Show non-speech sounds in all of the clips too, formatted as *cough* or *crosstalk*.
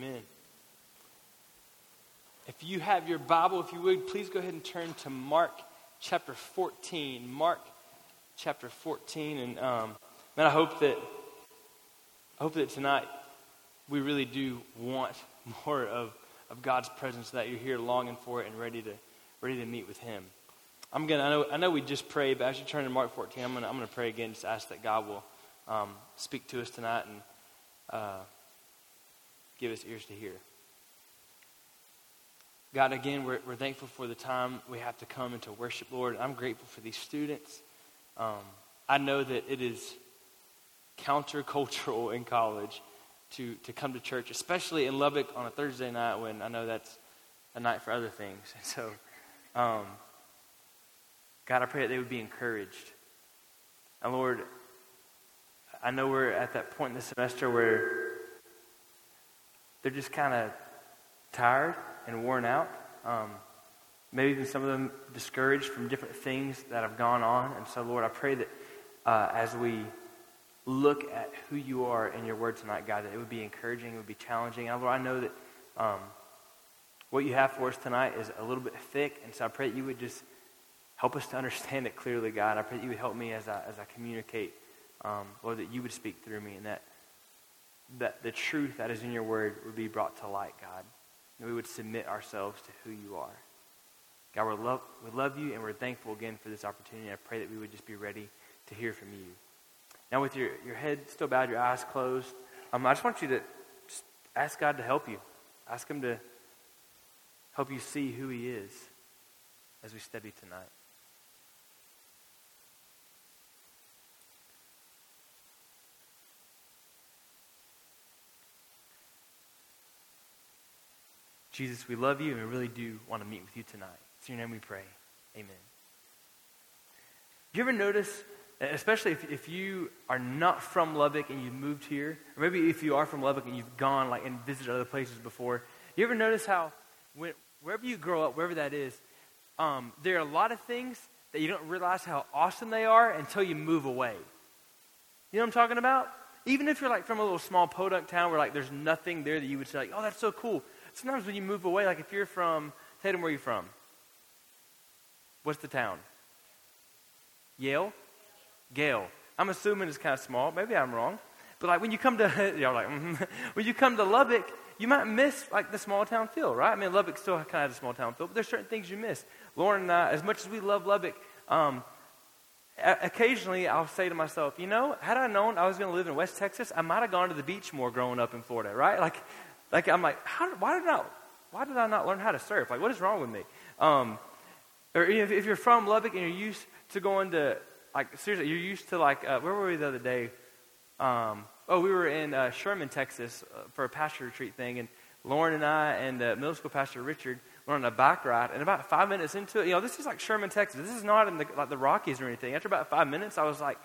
Amen. If you have your Bible, if you would, please go ahead and turn to Mark chapter 14. Mark chapter 14. And um, man, I hope that I hope that tonight we really do want *laughs* more of, of God's presence, that you're here longing for it and ready to ready to meet with Him. I'm gonna. I know. I know we just prayed, but as you turn to Mark 14, I'm gonna. I'm gonna pray again. Just ask that God will um, speak to us tonight and uh, give us ears to hear. God, again, we're, we're thankful for the time we have to come into worship, Lord. I'm grateful for these students. Um, I know that it is countercultural in college to, to come to church, especially in Lubbock on a Thursday night when I know that's a night for other things. *laughs* So, um, God, I pray that they would be encouraged. And Lord, I know we're at that point in the semester where they're just kind of tired and worn out. Um, maybe even some of them discouraged from different things that have gone on. And so, Lord, I pray that uh, as we look at who you are in your word tonight, God, that it would be encouraging, it would be challenging. And Lord, I know that um, what you have for us tonight is a little bit thick. And so I pray that you would just help us to understand it clearly, God. I pray that you would help me as I, as I communicate, um, Lord, that you would speak through me and that, that the truth that is in your word would be brought to light, God that we would submit ourselves to who you are. God, we love, we love you and we're thankful again for this opportunity. I pray that we would just be ready to hear from you. Now, with your, your head still bowed, your eyes closed, um, I just want you to just ask God to help you. Ask Him to help you see who He is as we study tonight. Jesus, we love you and we really do want to meet with you tonight. It's in your name we pray. Amen. Do you ever notice, especially if, if you are not from Lubbock and you've moved here, or maybe if you are from Lubbock and you've gone like and visited other places before, you ever notice how when, wherever you grow up, wherever that is, um, there are a lot of things that you don't realize how awesome they are until you move away. You know what I'm talking about? Even if you're like from a little small podunk town where like there's nothing there that you would say like, oh, that's so cool sometimes when you move away, like if you're from, Tatum, where are you from? What's the town? Yale? Gale. I'm assuming it's kind of small. Maybe I'm wrong. But like when you come to, *laughs* y'all like, mm-hmm. *laughs* when you come to Lubbock, you might miss like the small town feel, right? I mean, Lubbock still kind of has a small town feel, but there's certain things you miss. Lauren and I, as much as we love Lubbock, um, occasionally I'll say to myself, you know, had I known I was going to live in West Texas, I might have gone to the beach more growing up in Florida, right? Like like I'm like, how, why did I, why did I not learn how to surf? Like, what is wrong with me? Um, or if, if, you're from Lubbock and you're used to going to, like, seriously, you're used to like, uh, where were we the other day? Um, oh, we were in uh, Sherman, Texas, uh, for a pastor retreat thing, and Lauren and I and the middle school pastor Richard were on a bike ride, and about five minutes into it, you know, this is like Sherman, Texas. This is not in the, like the Rockies or anything. After about five minutes, I was like,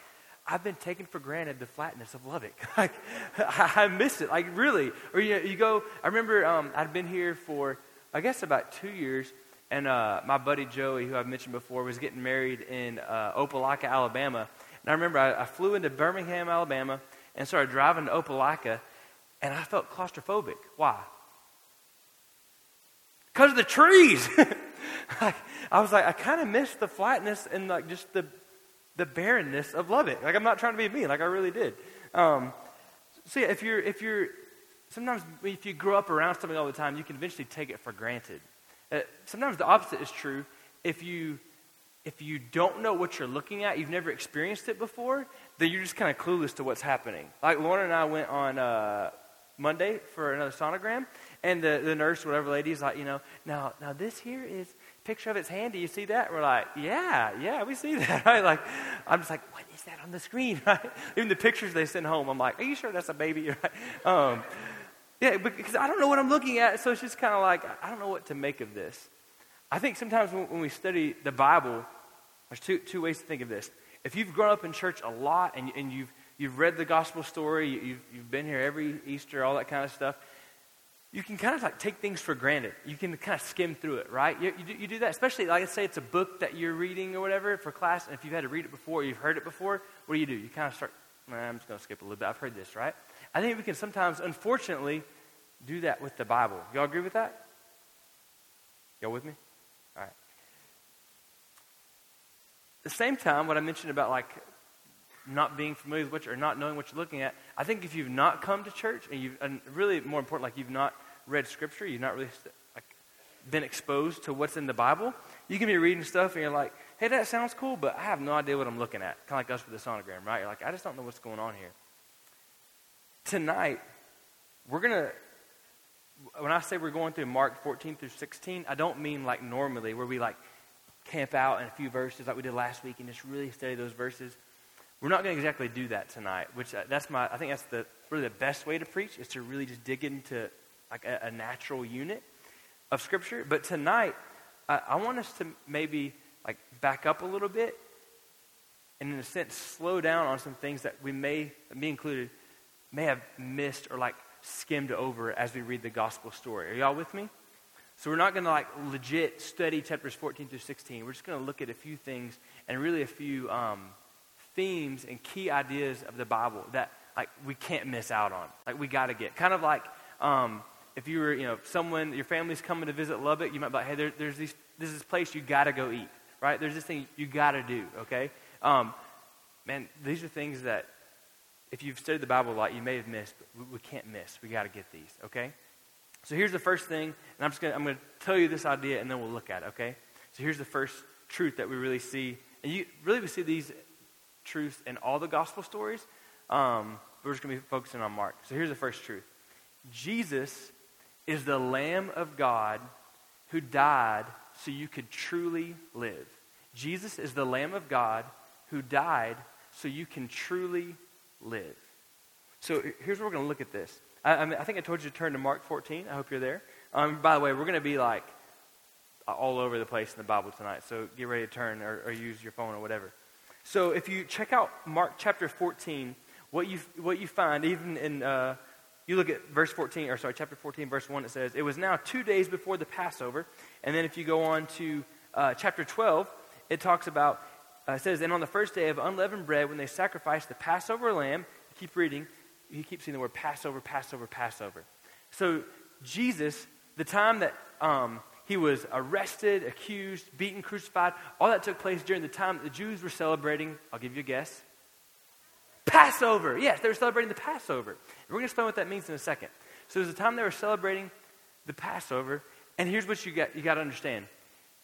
I've been taking for granted the flatness of Lubbock. *laughs* like, I, miss it. Like, really. Or you, you go, I remember um, I'd been here for, I guess, about two years, and uh, my buddy Joey, who I've mentioned before, was getting married in uh, Opelika, Alabama. And I remember I, I, flew into Birmingham, Alabama, and started driving to Opelika, and I felt claustrophobic. Why? Because of the trees. *laughs* I was like, I kind of missed the flatness and like just the the barrenness of Lubbock. Like I'm not trying to be mean, like I really did. Um, so yeah, if you're if you're sometimes if you grow up around something all the time, you can eventually take it for granted. Uh, sometimes the opposite is true. If you if you don't know what you're looking at, you've never experienced it before, then you're just kind of clueless to what's happening. Like Lauren and I went on uh, Monday for another sonogram, and the, the nurse, whatever lady, is like, you know, now now this here is picture of its hand. Do you see that? We're like, yeah, yeah, we see that. *laughs* Right? Like, I'm just like, what is that on the screen? *laughs* Right? Even the pictures they send home, I'm like, are you sure that's a baby? *laughs* Right? Um, yeah, because I don't know what I'm looking at, so it's just kind of like, I don't know what to make of this. I think sometimes when, when we study the Bible, there's two, two ways to think of this. If you've grown up in church a lot and, and you've, you've read the gospel story, you've, you've been here every Easter, all that kind of stuff, you can kind of like take things for granted. You can kind of skim through it, right? You, you, do, you do that, especially like let's say it's a book that you're reading or whatever for class, and if you've had to read it before, you've heard it before, what do you do? You kind of start, nah, I'm just going to skip a little bit. I've heard this, right? I think we can sometimes, unfortunately, do that with the Bible. Y'all agree with that? Y'all with me? All right. At the same time, what I mentioned about like not being familiar with what you're, or not knowing what you're looking at, I think if you've not come to church and you've, and really more important, like you've not read scripture, you've not really like been exposed to what's in the Bible, you can be reading stuff and you're like, hey, that sounds cool, but I have no idea what I'm looking at. Kind of like us with the sonogram, right? You're like, I just don't know what's going on here. Tonight, we're going to, when I say we're going through Mark 14 through 16, I don't mean like normally where we like camp out in a few verses like we did last week and just really study those verses. We're not going to exactly do that tonight, which uh, that's my, I think that's the, really the best way to preach is to really just dig into like a, a natural unit of Scripture. But tonight, I, I want us to maybe like back up a little bit and in a sense slow down on some things that we may, me included, may have missed or like skimmed over as we read the gospel story. Are y'all with me? So we're not going to like legit study chapters 14 through 16. We're just going to look at a few things and really a few um, themes and key ideas of the Bible that like we can't miss out on. Like we got to get. Kind of like um, if you were, you know, someone, your family's coming to visit Lubbock, you might be like, hey, there, there's this is place you got to go eat, right? There's this thing you got to do, okay? Um, man, these are things that if you've studied the Bible a lot, you may have missed, but we, we can't miss. We got to get these, okay? So here's the first thing, and I'm just gonna I'm gonna tell you this idea, and then we'll look at it, okay? So here's the first truth that we really see, and you really we see these truths in all the gospel stories. Um, we're just gonna be focusing on Mark. So here's the first truth: Jesus is the Lamb of God who died so you could truly live. Jesus is the Lamb of God who died so you can truly live. So here's where we're going to look at this. I, I, think I told you to turn to Mark 14. I hope you're there. Um, by the way, we're going to be like all over the place in the Bible tonight. So get ready to turn or, or use your phone or whatever. So if you check out Mark chapter 14, what you, what you find, even in, uh, you look at verse 14, or sorry, chapter 14, verse 1, it says, It was now two days before the Passover. And then if you go on to uh, chapter 12, it talks about, uh, it says, And on the first day of unleavened bread, when they sacrificed the Passover lamb, keep reading, you keep seeing the word Passover, Passover, Passover. So Jesus, the time that um, he was arrested, accused, beaten, crucified, all that took place during the time that the Jews were celebrating, I'll give you a guess, Passover. Yes, they were celebrating the Passover. And We're going to explain what that means in a second. So there's a time they were celebrating the Passover, and here's what you got, you got to understand.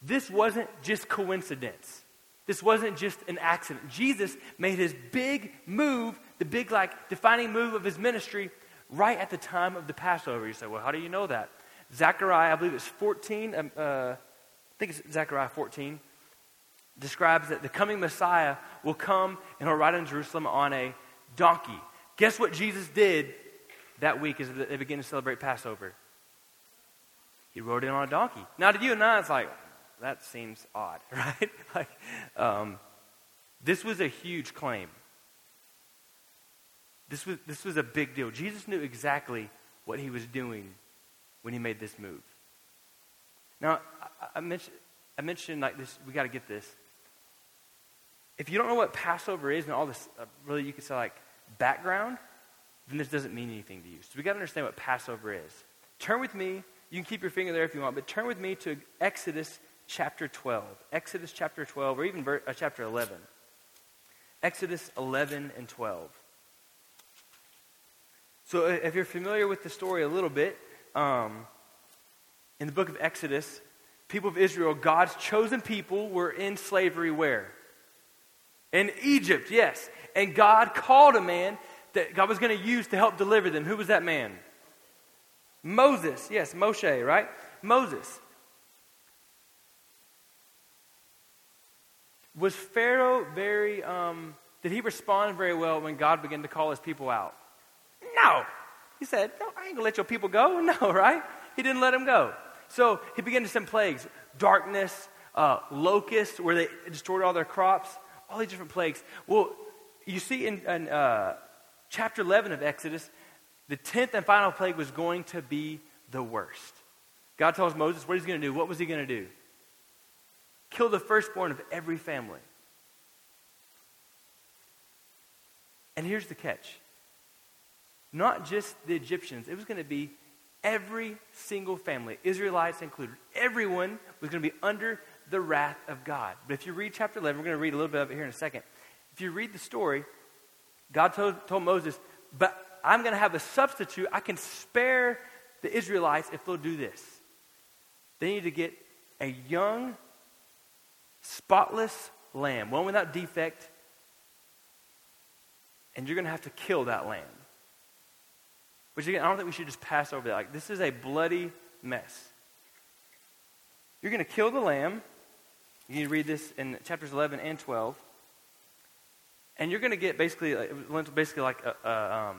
This wasn't just coincidence. This wasn't just an accident. Jesus made his big move, the big, like, defining move of his ministry right at the time of the Passover. You say, well, how do you know that? Zechariah, I believe it's 14, um, uh, I think it's Zechariah 14, describes that the coming Messiah will come and he'll ride in Jerusalem on a donkey. Guess what Jesus did that week as they begin to celebrate Passover? He rode in on a donkey. Now, to you and I, it's like, that seems odd, *laughs* right? like, um, this was a huge claim. This was, this was a big deal. Jesus knew exactly what he was doing when he made this move. Now, I, I mentioned, I mentioned like this, we got to get this if you don't know what Passover is and all this, uh, really, you could say like background, then this doesn't mean anything to you. So we got to understand what Passover is. Turn with me. You can keep your finger there if you want, but turn with me to Exodus chapter 12. Exodus chapter 12, or even ver- uh, chapter 11. Exodus 11 and 12. So uh, if you're familiar with the story a little bit, um, in the book of Exodus, people of Israel, God's chosen people, were in slavery where? In Egypt, yes. And God called a man that God was going to use to help deliver them. Who was that man? Moses. Yes, Moshe, right? Moses. Was Pharaoh very, um, did he respond very well when God began to call his people out? No. He said, no, I ain't going to let your people go. *laughs* No, right? He didn't let them go. So he began to send plagues darkness, uh, locusts, where they destroyed all their crops all these different plagues. Well, you see in, in uh, chapter 11 of Exodus, the 10th and final plague was going to be the worst. God tells Moses what he's going to do. What was he going to do? Kill the firstborn of every family. And here's the catch not just the Egyptians, it was going to be Every single family, Israelites included, everyone was going to be under the wrath of God. But if you read chapter 11, we're going to read a little bit of it here in a second. If you read the story, God told, told Moses, But I'm going to have a substitute. I can spare the Israelites if they'll do this. They need to get a young, spotless lamb, one without defect, and you're going to have to kill that lamb. Which again, I don't think we should just pass over that. Like, this is a bloody mess. You're going to kill the lamb. You can read this in chapters 11 and 12. And you're going to get basically, basically like a, a, um,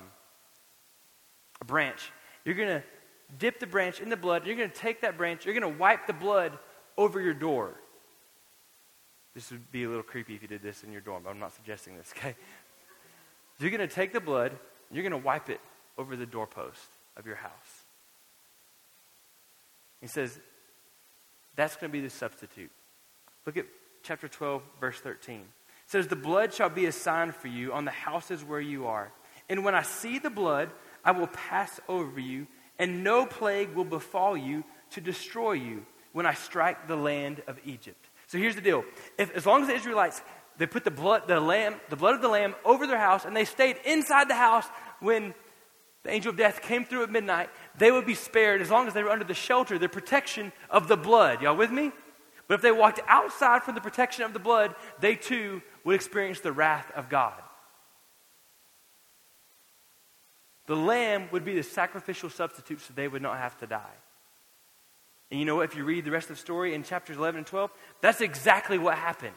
a branch. You're going to dip the branch in the blood. You're going to take that branch. You're going to wipe the blood over your door. This would be a little creepy if you did this in your dorm. But I'm not suggesting this, *laughs* okay? You're going to take the blood. You're going to wipe it over the doorpost of your house. He says, that's going to be the substitute. Look at chapter 12, verse 13. It says, The blood shall be a sign for you on the houses where you are. And when I see the blood, I will pass over you, and no plague will befall you to destroy you when I strike the land of Egypt. So here's the deal. If, as long as the Israelites, they put the blood, the lamb, the blood of the lamb over their house, and they stayed inside the house when the angel of death came through at midnight, they would be spared as long as they were under the shelter, the protection of the blood. Y'all with me? But if they walked outside from the protection of the blood, they too would experience the wrath of God. The lamb would be the sacrificial substitute so they would not have to die. And you know what? If you read the rest of the story in chapters 11 and 12, that's exactly what happened.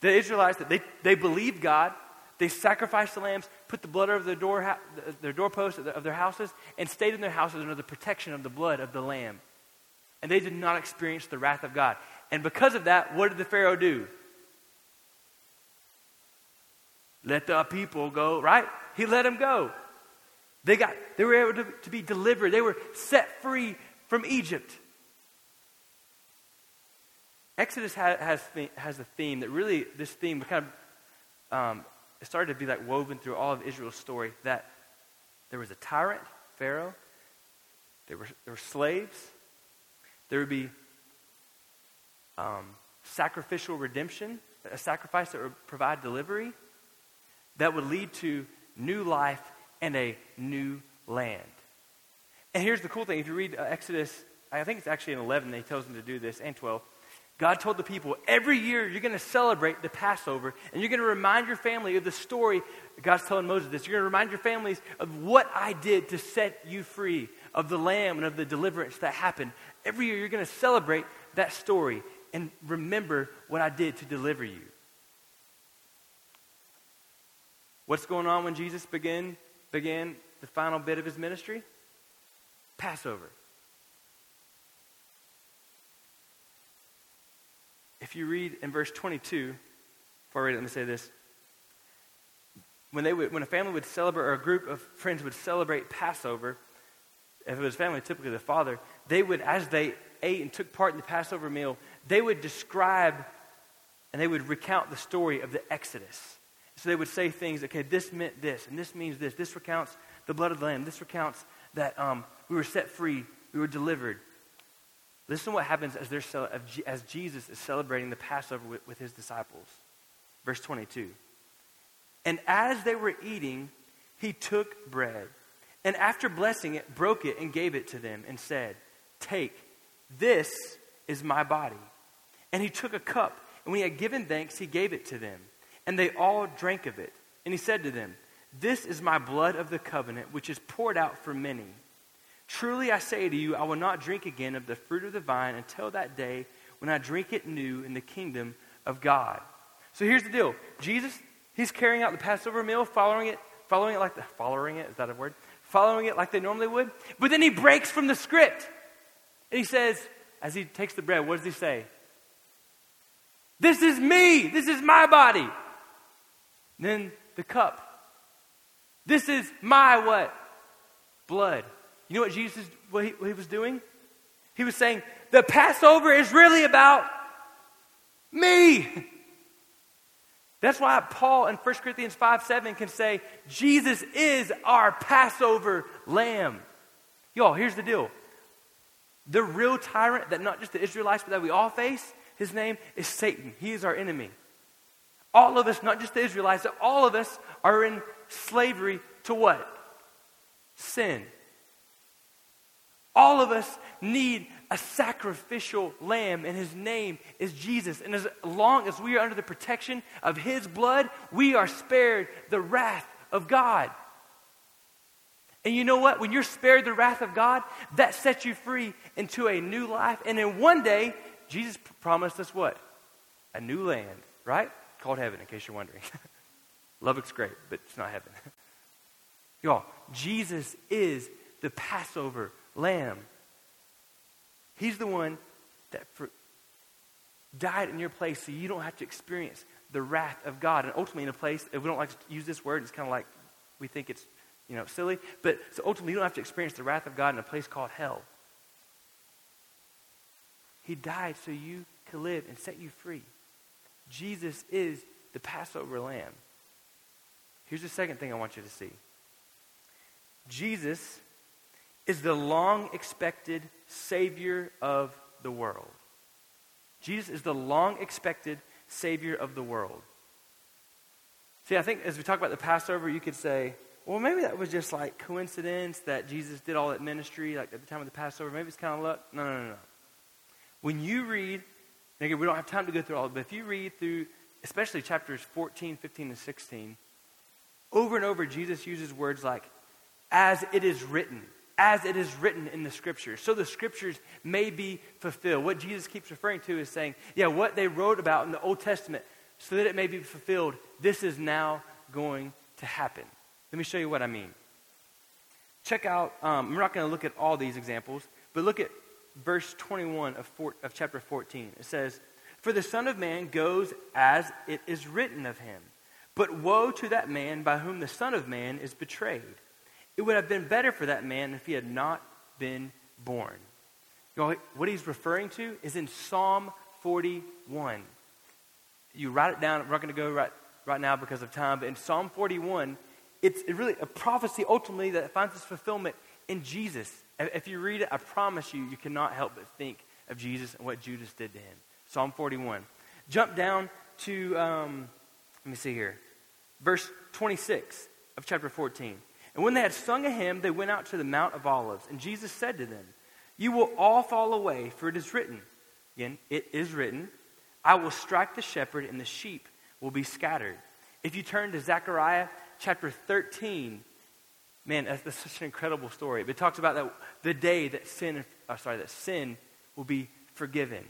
The Israelites, they, they believed God, they sacrificed the lambs, put the blood over their, door, their doorposts of their houses, and stayed in their houses under the protection of the blood of the lamb. And they did not experience the wrath of God. And because of that, what did the Pharaoh do? Let the people go, right? He let them go. They, got, they were able to, to be delivered. They were set free from Egypt. Exodus has, has, has a theme that really, this theme kind of um, started to be like woven through all of Israel's story that there was a tyrant, Pharaoh, there were, there were slaves, there would be um, sacrificial redemption, a sacrifice that would provide delivery, that would lead to new life and a new land. And here's the cool thing if you read uh, Exodus, I think it's actually in 11, he tells them to do this, and 12. God told the people, every year you're going to celebrate the Passover, and you're going to remind your family of the story. God's telling Moses this. You're going to remind your families of what I did to set you free, of the lamb and of the deliverance that happened. Every year you're going to celebrate that story and remember what I did to deliver you. What's going on when Jesus began, began the final bit of his ministry? Passover. if you read in verse 22, before I read it, let me say this. When, they would, when a family would celebrate, or a group of friends would celebrate Passover, if it was family, typically the father, they would, as they ate and took part in the Passover meal, they would describe and they would recount the story of the Exodus. So they would say things, okay, this meant this, and this means this. This recounts the blood of the Lamb. This recounts that um, we were set free, we were delivered. Listen to what happens as, they're, as Jesus is celebrating the Passover with, with his disciples. Verse 22. And as they were eating, he took bread, and after blessing it, broke it and gave it to them, and said, Take, this is my body. And he took a cup, and when he had given thanks, he gave it to them. And they all drank of it. And he said to them, This is my blood of the covenant, which is poured out for many. Truly I say to you, I will not drink again of the fruit of the vine until that day when I drink it new in the kingdom of God. So here's the deal. Jesus, he's carrying out the Passover meal, following it, following it like the, following it, is that a word? Following it like they normally would. But then he breaks from the script. And he says, as he takes the bread, what does he say? This is me. This is my body. And then the cup. This is my what? Blood. You know what Jesus what he, what he was doing? He was saying, the Passover is really about me. That's why Paul in 1 Corinthians 5 7 can say, Jesus is our Passover lamb. Y'all, here's the deal. The real tyrant that not just the Israelites, but that we all face, his name is Satan. He is our enemy. All of us, not just the Israelites, all of us are in slavery to what? Sin. All of us need a sacrificial lamb, and his name is Jesus. And as long as we are under the protection of his blood, we are spared the wrath of God. And you know what? When you're spared the wrath of God, that sets you free into a new life. And in one day, Jesus promised us what? A new land, right? Called heaven, in case you're wondering. *laughs* Lubbock's great, but it's not heaven. *laughs* Y'all, Jesus is the Passover lamb. He's the one that for, died in your place so you don't have to experience the wrath of God. And ultimately, in a place, if we don't like to use this word, it's kind of like we think it's you know, silly. But so ultimately, you don't have to experience the wrath of God in a place called hell. He died so you could live and set you free. Jesus is the Passover lamb. Here's the second thing I want you to see Jesus is the long expected Savior of the world. Jesus is the long expected Savior of the world. See, I think as we talk about the Passover, you could say, well, maybe that was just like coincidence that Jesus did all that ministry like at the time of the Passover. Maybe it's kind of luck. No, no, no, no. When you read, again, we don't have time to go through all but if you read through, especially chapters 14, 15, and 16, over and over, Jesus uses words like, as it is written, as it is written in the scriptures. So the scriptures may be fulfilled. What Jesus keeps referring to is saying, yeah, what they wrote about in the Old Testament, so that it may be fulfilled, this is now going to happen. Let me show you what I mean. Check out, um, we're not going to look at all these examples, but look at verse 21 of, four, of chapter 14. It says, For the Son of Man goes as it is written of him. But woe to that man by whom the Son of Man is betrayed. It would have been better for that man if he had not been born. You know, what he's referring to is in Psalm 41. You write it down. We're not going to go right, right now because of time, but in Psalm 41, it's really a prophecy ultimately that finds its fulfillment in Jesus. If you read it, I promise you, you cannot help but think of Jesus and what Judas did to him. Psalm 41. Jump down to, um, let me see here, verse 26 of chapter 14. And when they had sung a hymn, they went out to the Mount of Olives. And Jesus said to them, You will all fall away, for it is written. Again, it is written, I will strike the shepherd, and the sheep will be scattered. If you turn to Zechariah chapter 13, man, that's, that's such an incredible story. It talks about that the day that sin, uh, sorry, that sin will be forgiven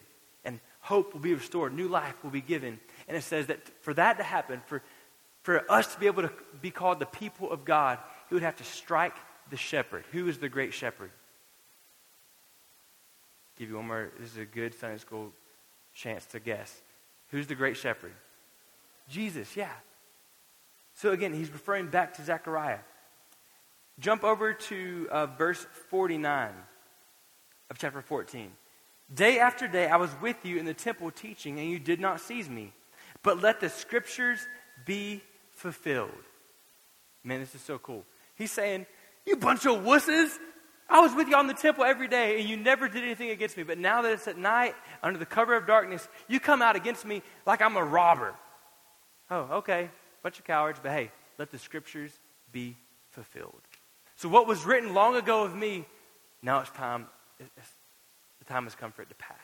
and hope will be restored, new life will be given. And it says that for that to happen, for, for us to be able to be called the people of God, he would have to strike the shepherd. Who is the great shepherd? Give you one more. This is a good Sunday school chance to guess. Who's the great shepherd? Jesus, yeah. So again, he's referring back to Zechariah. Jump over to uh, verse 49 of chapter 14. Day after day I was with you in the temple teaching, and you did not seize me. But let the scriptures be fulfilled. Man, this is so cool. He's saying, You bunch of wusses, I was with you on the temple every day, and you never did anything against me. But now that it's at night, under the cover of darkness, you come out against me like I'm a robber. Oh, okay bunch of cowards, but hey, let the scriptures be fulfilled. So, what was written long ago of me, now it's time, it's, the time has come for it to pass.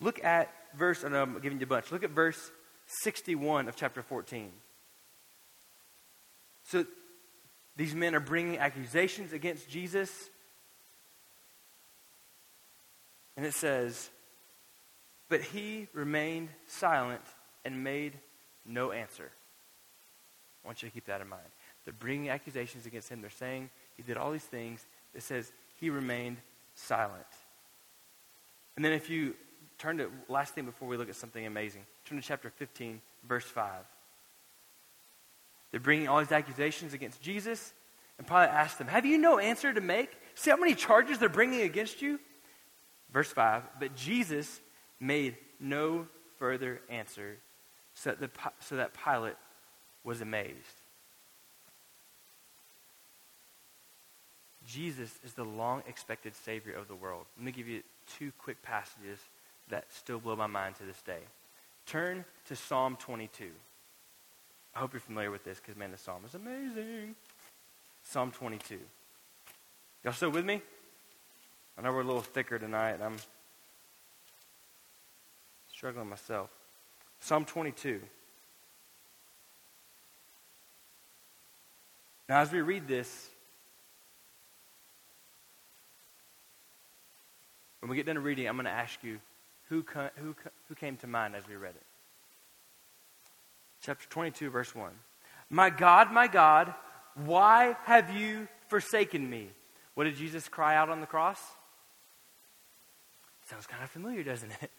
Look at verse, know I'm giving you a bunch. Look at verse 61 of chapter 14. So, these men are bringing accusations against Jesus. And it says, But he remained silent and made no answer. I want you to keep that in mind. They're bringing accusations against him. They're saying he did all these things. It says he remained silent. And then if you turn to last thing before we look at something amazing, turn to chapter 15, verse 5. They're bringing all these accusations against Jesus, and Pilate asked them, Have you no answer to make? See how many charges they're bringing against you? Verse 5 But Jesus made no further answer so that, the, so that Pilate was amazed. Jesus is the long expected Savior of the world. Let me give you two quick passages that still blow my mind to this day. Turn to Psalm 22. I hope you're familiar with this because, man, the psalm is amazing. Psalm 22. Y'all still with me? I know we're a little thicker tonight, and I'm struggling myself. Psalm 22. Now, as we read this, when we get done reading, I'm going to ask you who, who, who came to mind as we read it. Chapter 22, verse 1. My God, my God, why have you forsaken me? What did Jesus cry out on the cross? Sounds kind of familiar, doesn't it?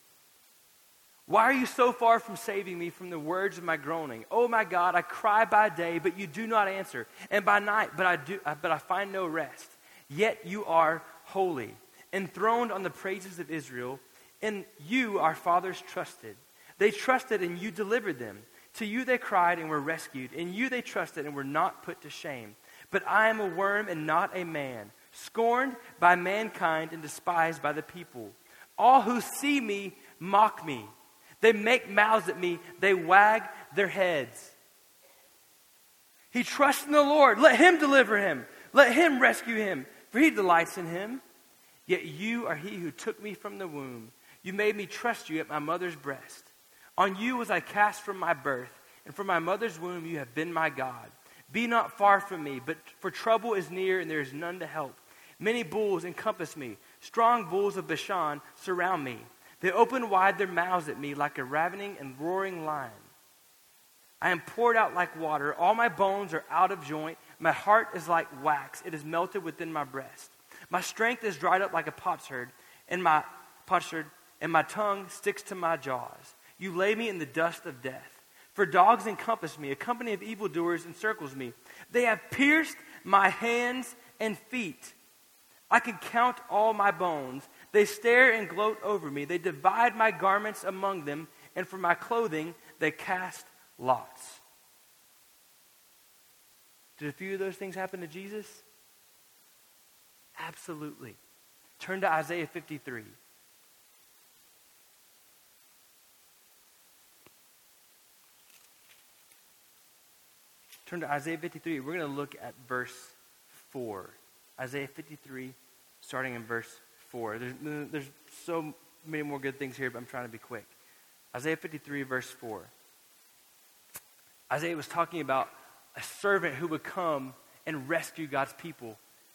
Why are you so far from saving me from the words of my groaning? Oh my God, I cry by day, but you do not answer, and by night, but I do but I find no rest. Yet you are holy, enthroned on the praises of Israel, and you our fathers trusted. They trusted and you delivered them. To you they cried and were rescued. In you they trusted and were not put to shame. But I am a worm and not a man, scorned by mankind and despised by the people. All who see me mock me. They make mouths at me, they wag their heads. He trusts in the Lord. Let him deliver him. Let him rescue him, for he delights in him. Yet you are he who took me from the womb. You made me trust you at my mother's breast. On you was I cast from my birth, and from my mother's womb you have been my God. Be not far from me, but for trouble is near, and there is none to help. Many bulls encompass me. Strong bulls of Bashan surround me. They open wide their mouths at me like a ravening and roaring lion. I am poured out like water. All my bones are out of joint. My heart is like wax. It is melted within my breast. My strength is dried up like a potsherd, and my potsherd, and my tongue sticks to my jaws. You lay me in the dust of death. For dogs encompass me. A company of evildoers encircles me. They have pierced my hands and feet. I can count all my bones. They stare and gloat over me. They divide my garments among them, and for my clothing they cast lots. Did a few of those things happen to Jesus? Absolutely. Turn to Isaiah 53. Turn to Isaiah 53. We're going to look at verse 4. Isaiah 53, starting in verse 4. There's, there's so many more good things here, but I'm trying to be quick. Isaiah 53, verse 4. Isaiah was talking about a servant who would come and rescue God's people.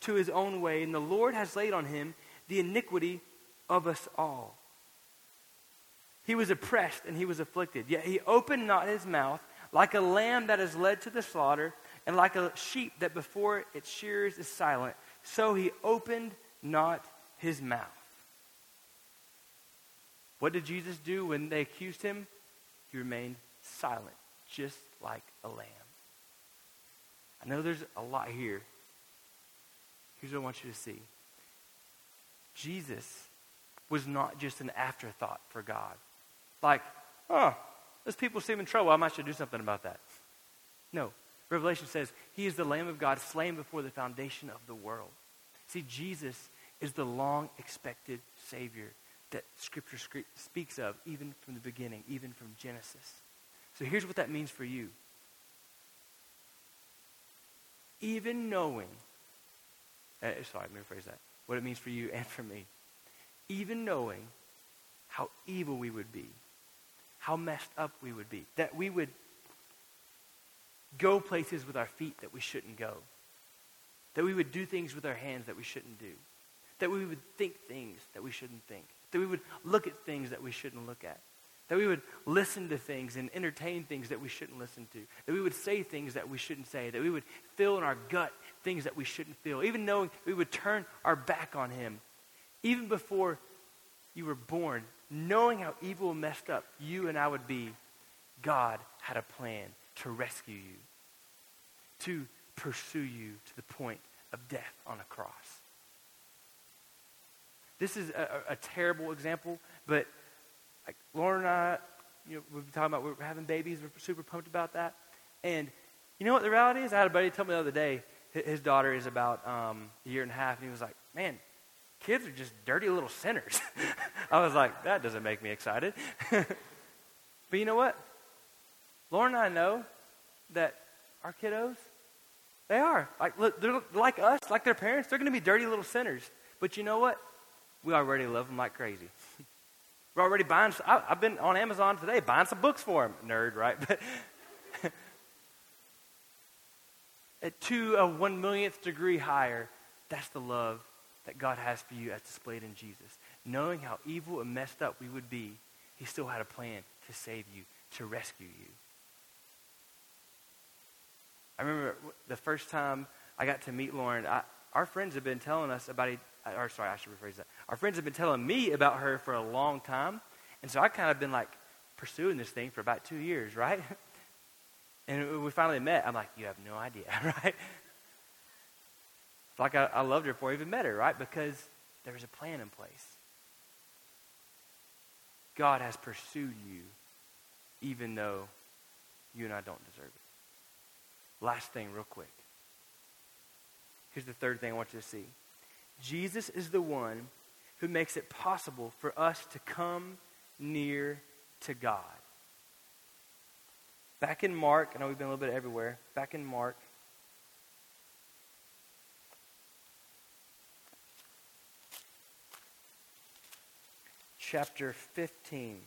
to his own way, and the Lord has laid on him the iniquity of us all. He was oppressed and he was afflicted, yet he opened not his mouth like a lamb that is led to the slaughter, and like a sheep that before its shears is silent. So he opened not his mouth. What did Jesus do when they accused him? He remained silent, just like a lamb. I know there's a lot here. Here's what I want you to see Jesus was not just an afterthought for God. Like, oh, those people seem in trouble. I might should do something about that. No. Revelation says he is the Lamb of God slain before the foundation of the world. See, Jesus is the long expected Savior that Scripture speaks of, even from the beginning, even from Genesis. So here's what that means for you. Even knowing, uh, sorry, let me rephrase that. What it means for you *laughs* and for me. Even knowing how evil we would be, how messed up we would be, that we would go places with our feet that we shouldn't go, that we would do things with our hands that we shouldn't do, that we would think things that we shouldn't think, that we would look at things that we shouldn't look at, that we would listen to things and entertain things that we shouldn't listen to, that we would say things that we shouldn't say, that we would feel in our gut things that we shouldn't feel, even knowing we would turn our back on Him. Even before you were born, knowing how evil and messed up you and I would be, God had a plan to rescue you, to pursue you to the point of death on a cross. This is a, a terrible example, but like Lauren and I, you know, we've been talking about we're having babies. We're super pumped about that. And you know what the reality is? I had a buddy tell me the other day, his daughter is about um, a year and a half, and he was like, man, kids are just dirty little sinners. *laughs* I was like, that doesn't make me excited. *laughs* but you know what? Lauren and I know that our kiddos, they are. Like, look, they're like us, like their parents. They're going to be dirty little sinners. But you know what? We already love them like crazy. We're already buying, I, have been on Amazon today buying some books for him. Nerd, right? *laughs* But to a one millionth degree higher, that's the love that God has for you as displayed in Jesus. Knowing how evil and messed up we would be, He still had a plan to save you, to rescue you. I remember the first time I got to meet Lauren, I, our friends have been telling us about, or sorry, I should rephrase that. Our friends have been telling me about her for a long time. And so I kind of been like pursuing this thing for about two years, right? *laughs* And we finally met. I'm like, you have no idea, *laughs* right? It's like I, I loved her before I even met her, right? Because there was a plan in place. God has pursued you even though you and I don't deserve it. Last thing, real quick. Here's the third thing I want you to see Jesus is the one who makes it possible for us to come near to God. Back in Mark, I know we've been a little bit everywhere. Back in Mark, chapter 15.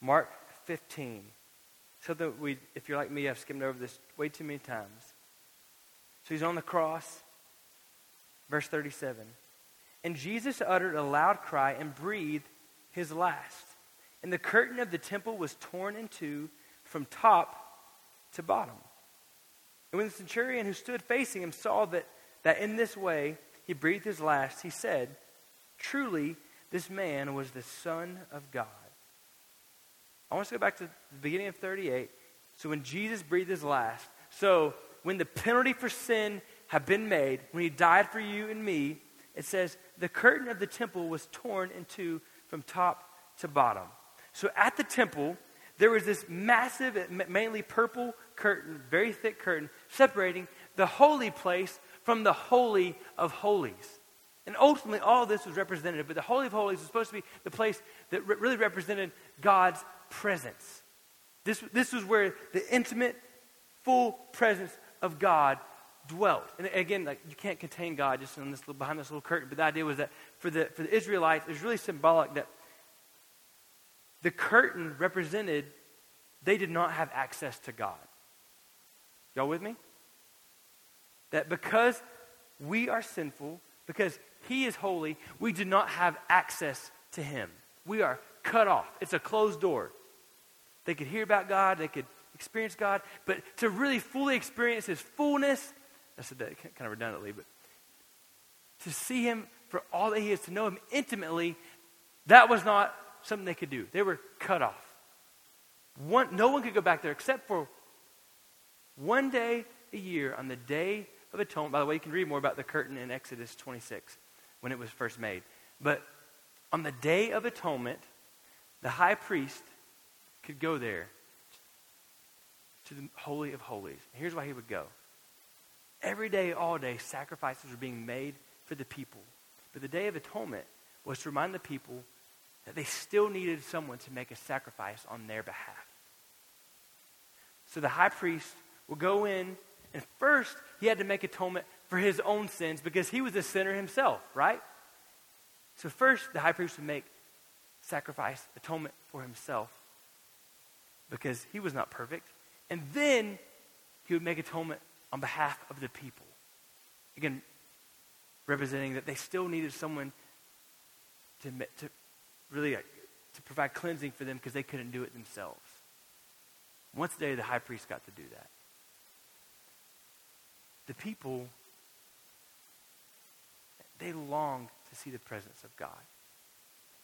Mark 15. So that we, if you're like me, I've skimmed over this way too many times. So he's on the cross. Verse 37. And Jesus uttered a loud cry and breathed his last. And the curtain of the temple was torn in two from top to bottom. And when the centurion who stood facing him saw that, that in this way he breathed his last, he said, Truly, this man was the Son of God. I want to go back to the beginning of 38. So when Jesus breathed his last, so when the penalty for sin had been made, when he died for you and me, it says the curtain of the temple was torn in two from top to bottom. So at the temple, there was this massive, mainly purple curtain, very thick curtain, separating the holy place from the holy of holies. And ultimately, all this was representative, but the Holy of Holies was supposed to be the place that re- really represented God's presence. This, this was where the intimate, full presence of God dwelt. And again, like you can't contain God just in this little, behind this little curtain. But the idea was that for the for the Israelites, it was really symbolic that the curtain represented they did not have access to God. Y'all with me? That because we are sinful, because He is holy, we do not have access to Him. We are cut off. It's a closed door. They could hear about God, they could experience God, but to really fully experience His fullness, I said that kind of redundantly, but to see Him for all that He is, to know Him intimately, that was not something they could do. They were cut off. One, no one could go back there except for one day a year on the Day of Atonement. By the way, you can read more about the curtain in Exodus 26 when it was first made. But on the Day of Atonement, the high priest could go there to the Holy of Holies. here's why he would go. Every day, all day, sacrifices were being made for the people. But the Day of Atonement was to remind the people that they still needed someone to make a sacrifice on their behalf. So the high priest would go in, and first he had to make atonement for his own sins because he was a sinner himself, right? So first the high priest would make sacrifice, atonement for himself because he was not perfect. And then he would make atonement on behalf of the people. Again, representing that they still needed someone to, to really to provide cleansing for them because they couldn't do it themselves. Once a day, the high priest got to do that. The people they longed to see the presence of God.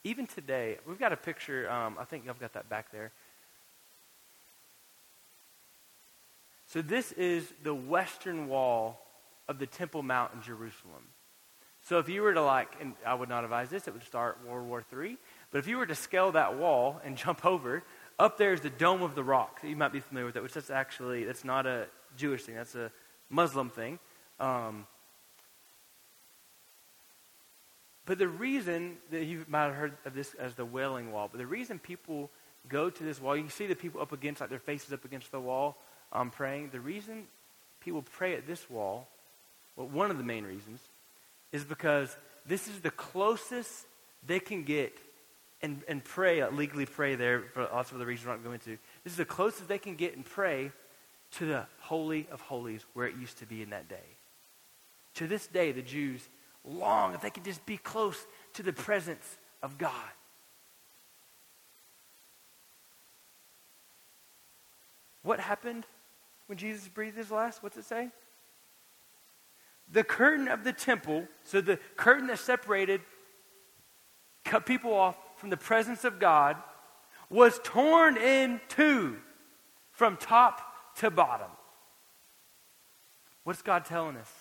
Even today, we've got a picture, um, I think I've got that back there. So, this is the western wall of the Temple Mount in Jerusalem. So, if you were to, like, and I would not advise this, it would start World War III. But if you were to scale that wall and *laughs* jump over, up there is the Dome of the Rock. You might be familiar with that, which is actually, that's not a Jewish thing, that's a Muslim thing. Um, but the reason that you might have heard of this as the Wailing Wall, but the reason people go to this wall, you see the people up against, like their faces up against the wall um, praying. The reason people pray at this wall, well, one of the main reasons, is because this is the closest they can get and, and pray, uh, legally pray there, for lots of other reasons we're not going to. This is the closest they can get and pray to the Holy of Holies where it used to be in that day. To this day, the Jews long if they could just be close to the presence of God. What happened when Jesus breathed his last? What's it say? The curtain of the temple, so the curtain that separated, cut people off from the presence of God, was torn in two from top to bottom. What's God telling us?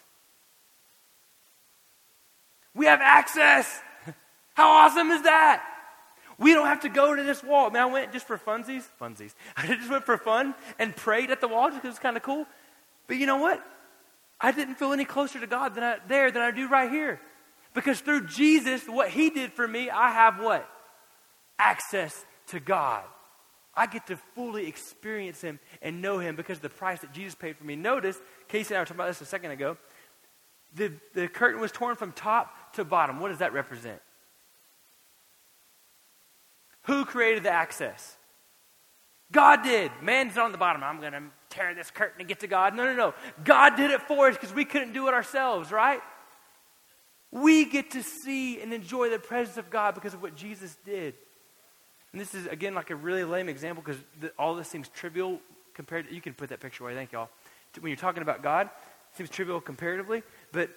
We have access. *laughs* How awesome is that? We don't have to go to this wall. I mean, I went just for funsies. Funsies. *laughs* I just went for fun and prayed at the wall because was kind of cool. But you know what? I didn't feel any closer to God than I, there than I do right here. Because through Jesus, what he did for me, I have what? Access to God. I get to fully experience him and know him because of the price that Jesus paid for me. Notice, Casey and I were talking about this a second ago. The, the curtain was torn from top to bottom. What does that represent? Who created the access? God did. Man's on the bottom. I'm going to tear this curtain and get to God. No, no, no. God did it for us because we couldn't do it ourselves, right? We get to see and enjoy the presence of God because of what Jesus did. And this is, again, like a really lame example because all this seems trivial compared to, you can put that picture away, thank y'all. When you're talking about God, it seems trivial comparatively. But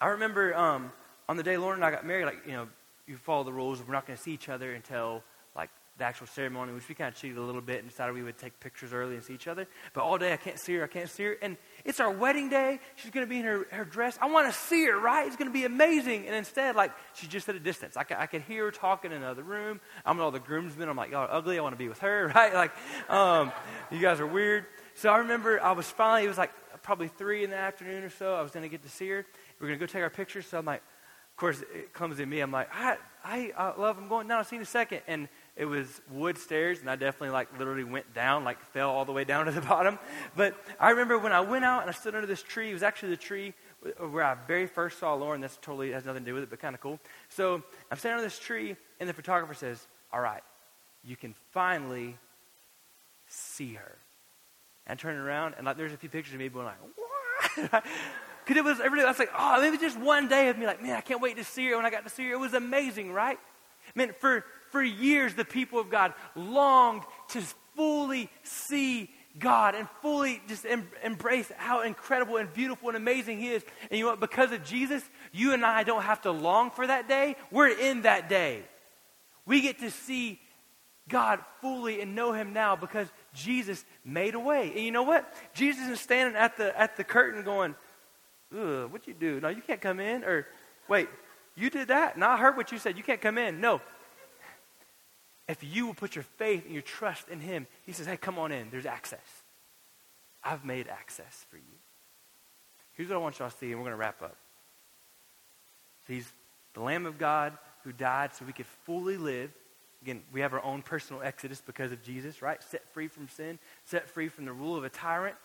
I remember um, on the day Lauren and I got married, like, you know, you follow the rules. We're not going to see each other until the actual ceremony, which we kind of cheated a little bit and decided we would take pictures early and see each other. But all day I can't see her, I can't see her. And it's our wedding day. She's going to be in her, her dress. I want to see her, right? It's going to be amazing. And instead, like, she's just at a distance. I, I could hear her talking in another room. I'm with all the groomsmen. I'm like, y'all are ugly. I want to be with her, *laughs* right? Like, um, you guys are weird. So I remember I was finally, it was like probably three in the afternoon or so. I was going to get to see her. We are going to go take our pictures. So I'm like, of course, it comes in me. I'm like, I, I, I love, I'm going, no, I'll see you in a second. And it was wood stairs, and I definitely like literally went down, like fell all the way down to the *laughs* bottom. But I remember when I went out and I stood under this tree. It was actually the tree where I very first saw Lauren. That's totally has nothing to do with it, but kind of cool. So I'm standing under this tree, and the photographer says, "All right, you can finally see her." And I turned around, and like there's a few pictures of me going like, "What?" *laughs* Because it was every day. I was like, "Oh, maybe just one day of me like, man, I can't wait to see her." When I got to see her, it was amazing, right? I mean, for for years, the people of God longed to fully see God and fully just em- embrace how incredible and beautiful and amazing He is. And you know what? Because of Jesus, you and I don't have to long for that day. We're in that day. We get to see God fully and know Him now because Jesus made a way. And you know what? Jesus is standing at the at the curtain going, Ugh, what'd you do? No, you can't come in. Or wait, you did that? No, I heard what you said. You can't come in. No, if you will put your faith and your trust in Him, He says, hey, come on in. There's access. I've made access for you. Here's what I want y'all to see, and we're going to wrap up. He's the Lamb of God who died so we could fully live. Again, we have our own personal exodus because of Jesus, right? Set free from sin, set free from the rule of a tyrant.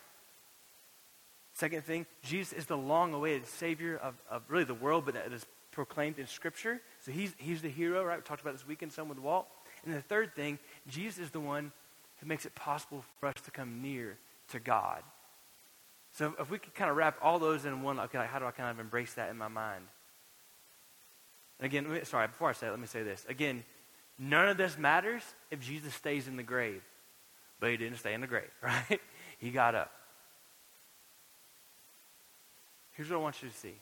Second thing, Jesus is the long awaited Savior of, of really the world, but that is proclaimed in Scripture. So he's, he's the hero, right? We talked about this weekend some with Walt. And the third thing, Jesus is the one who makes it possible for us to come near to God. So if we could kind of wrap all those in one, okay, like how do I kind of embrace that in my mind? And again, sorry, before I say it, let me say this. Again, none of this matters if Jesus stays in the grave. But he didn't stay in the grave, *laughs* right? He got up. Here's what I want you to see.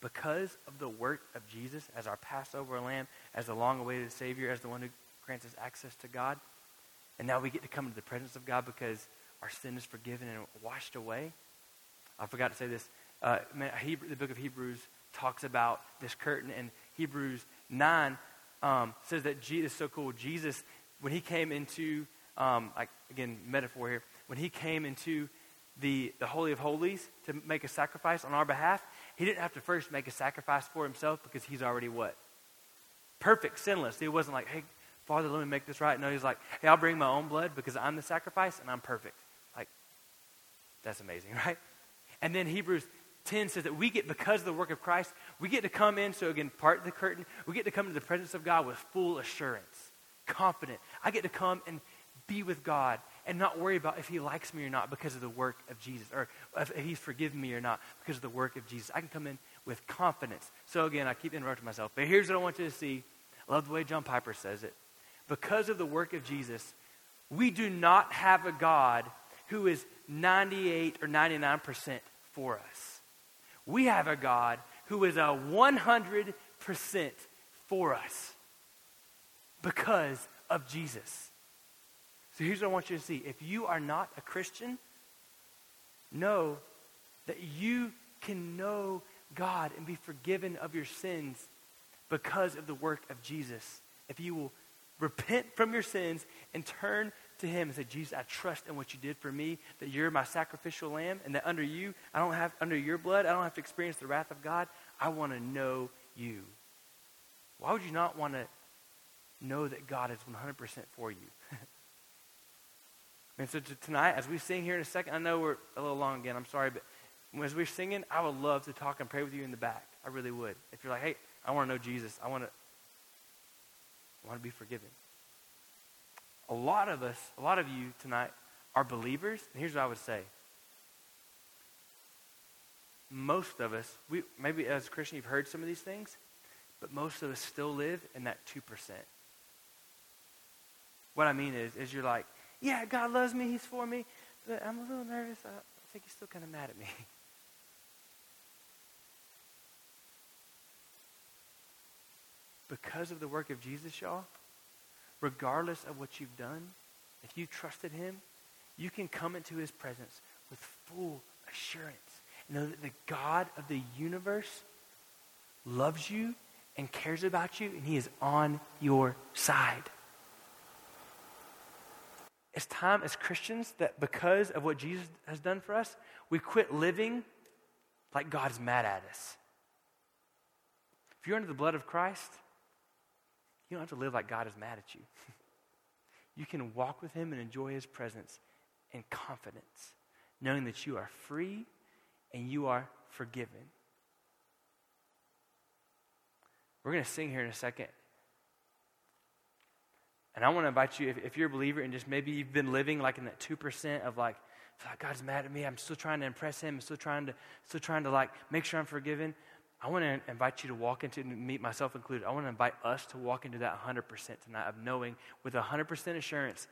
Because of the work of Jesus as our Passover lamb, as the long awaited Savior, as the one who grants us access to God. And now we get to come into the presence of God because our sin is forgiven and washed away. I forgot to say this. Uh, man, Hebrew, the book of Hebrews talks about this curtain, and Hebrews 9 um, says that Jesus, so cool, Jesus, when he came into, um, like, again, metaphor here, when he came into the, the Holy of Holies to make a sacrifice on our behalf, he didn't have to first make a sacrifice for himself because he's already what? Perfect, sinless. He wasn't like, hey, Father, let me make this right. No, he's like, hey, I'll bring my own blood because I'm the sacrifice and I'm perfect. Like, that's amazing, *laughs* right? And then Hebrews 10 says that we get, because of the work of Christ, we get to come in, so again, part the curtain, we get to come to the presence of God with full assurance, confident. I get to come and be with God and not worry about if he likes me or not because of the work of Jesus, or if he's forgiven me or not because of the work of Jesus. I can come in with confidence. So again, I keep interrupting myself, but here's what I want you to see. I love the way John Piper says it. Because of the work of Jesus, we do not have a God who is 98 or 99% for us. We have a God who is a 100% for us because of Jesus. So here's what I want you to see. If you are not a Christian, know that you can know God and be forgiven of your sins because of the work of Jesus. If you will repent from your sins and turn to him and say, Jesus, I trust in what you did for me, that you're my sacrificial lamb, and that under you, I don't have, under your blood, I don't have to experience the wrath of God. I want to know you. Why would you not want to know that God is 100% for you? *laughs* And so tonight, as we sing here in a second, I know we're a little long again. I'm sorry, but as we're singing, I would love to talk and pray with you in the back. I really would. If you're like, hey, I want to know Jesus. I want to, I want to be forgiven. A lot of us, a lot of you tonight are believers. And here's what I would say. Most of us, we maybe as a Christian, you've heard some of these things, but most of us still live in that 2%. What I mean is, is you're like, yeah, God loves me, He's for me, but I'm a little nervous. I think He's still kind of mad at me. *laughs* because of the work of Jesus, y'all, regardless of what you've done, if you trusted Him, you can come into His presence with full assurance. Know that the God of the universe loves you and cares about you, and He is on your side. It's time as Christians that because of what Jesus has done for us, we quit living like God's mad at us. If you're under the blood of Christ, you don't have to live like God is mad at you. *laughs* you can walk with Him and enjoy His presence in confidence, knowing that you are free and you are forgiven. We're going to sing here in a second. And I want to invite you, if, if, you're a believer and just maybe you've been living like in that 2% of like, like, God's mad at me, I'm still trying to impress him, I'm still trying to, still trying to like make sure I'm forgiven. I want to invite you to walk into, meet myself included, I want to invite us to walk into that 100% tonight of knowing with 100% assurance,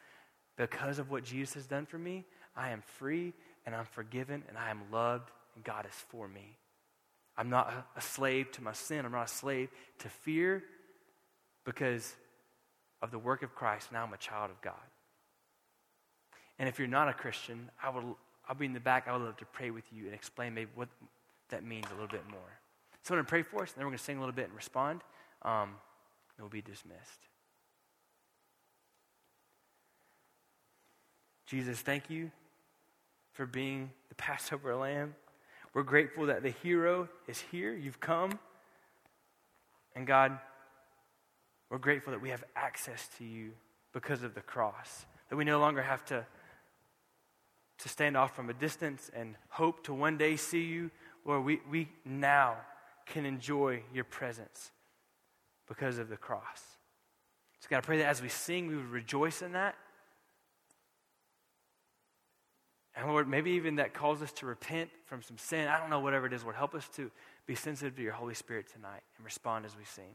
because of what Jesus has done for me, I am free and I'm forgiven and I am loved and God is for me. I'm not a, a slave to my sin. I'm not a slave to fear because of the work of Christ, now I'm a child of God. And if you're not a Christian, I would, I'll be in the back. I would love to pray with you and explain maybe what that means a little bit more. So I'm going to pray for us, and then we're going to sing a little bit and respond. Um, and we'll be dismissed. Jesus, thank you for being the Passover lamb. We're grateful that the hero is here. You've come. And God, we're grateful that we have access to you because of the cross, that we no longer have to, to stand off from a distance and hope to one day see you. Lord, we, we now can enjoy your presence because of the cross. So, God, I pray that as we sing, we would rejoice in that. And Lord, maybe even that calls us to repent from some sin. I don't know, whatever it is, Lord, help us to be sensitive to your Holy Spirit tonight and respond as we sing.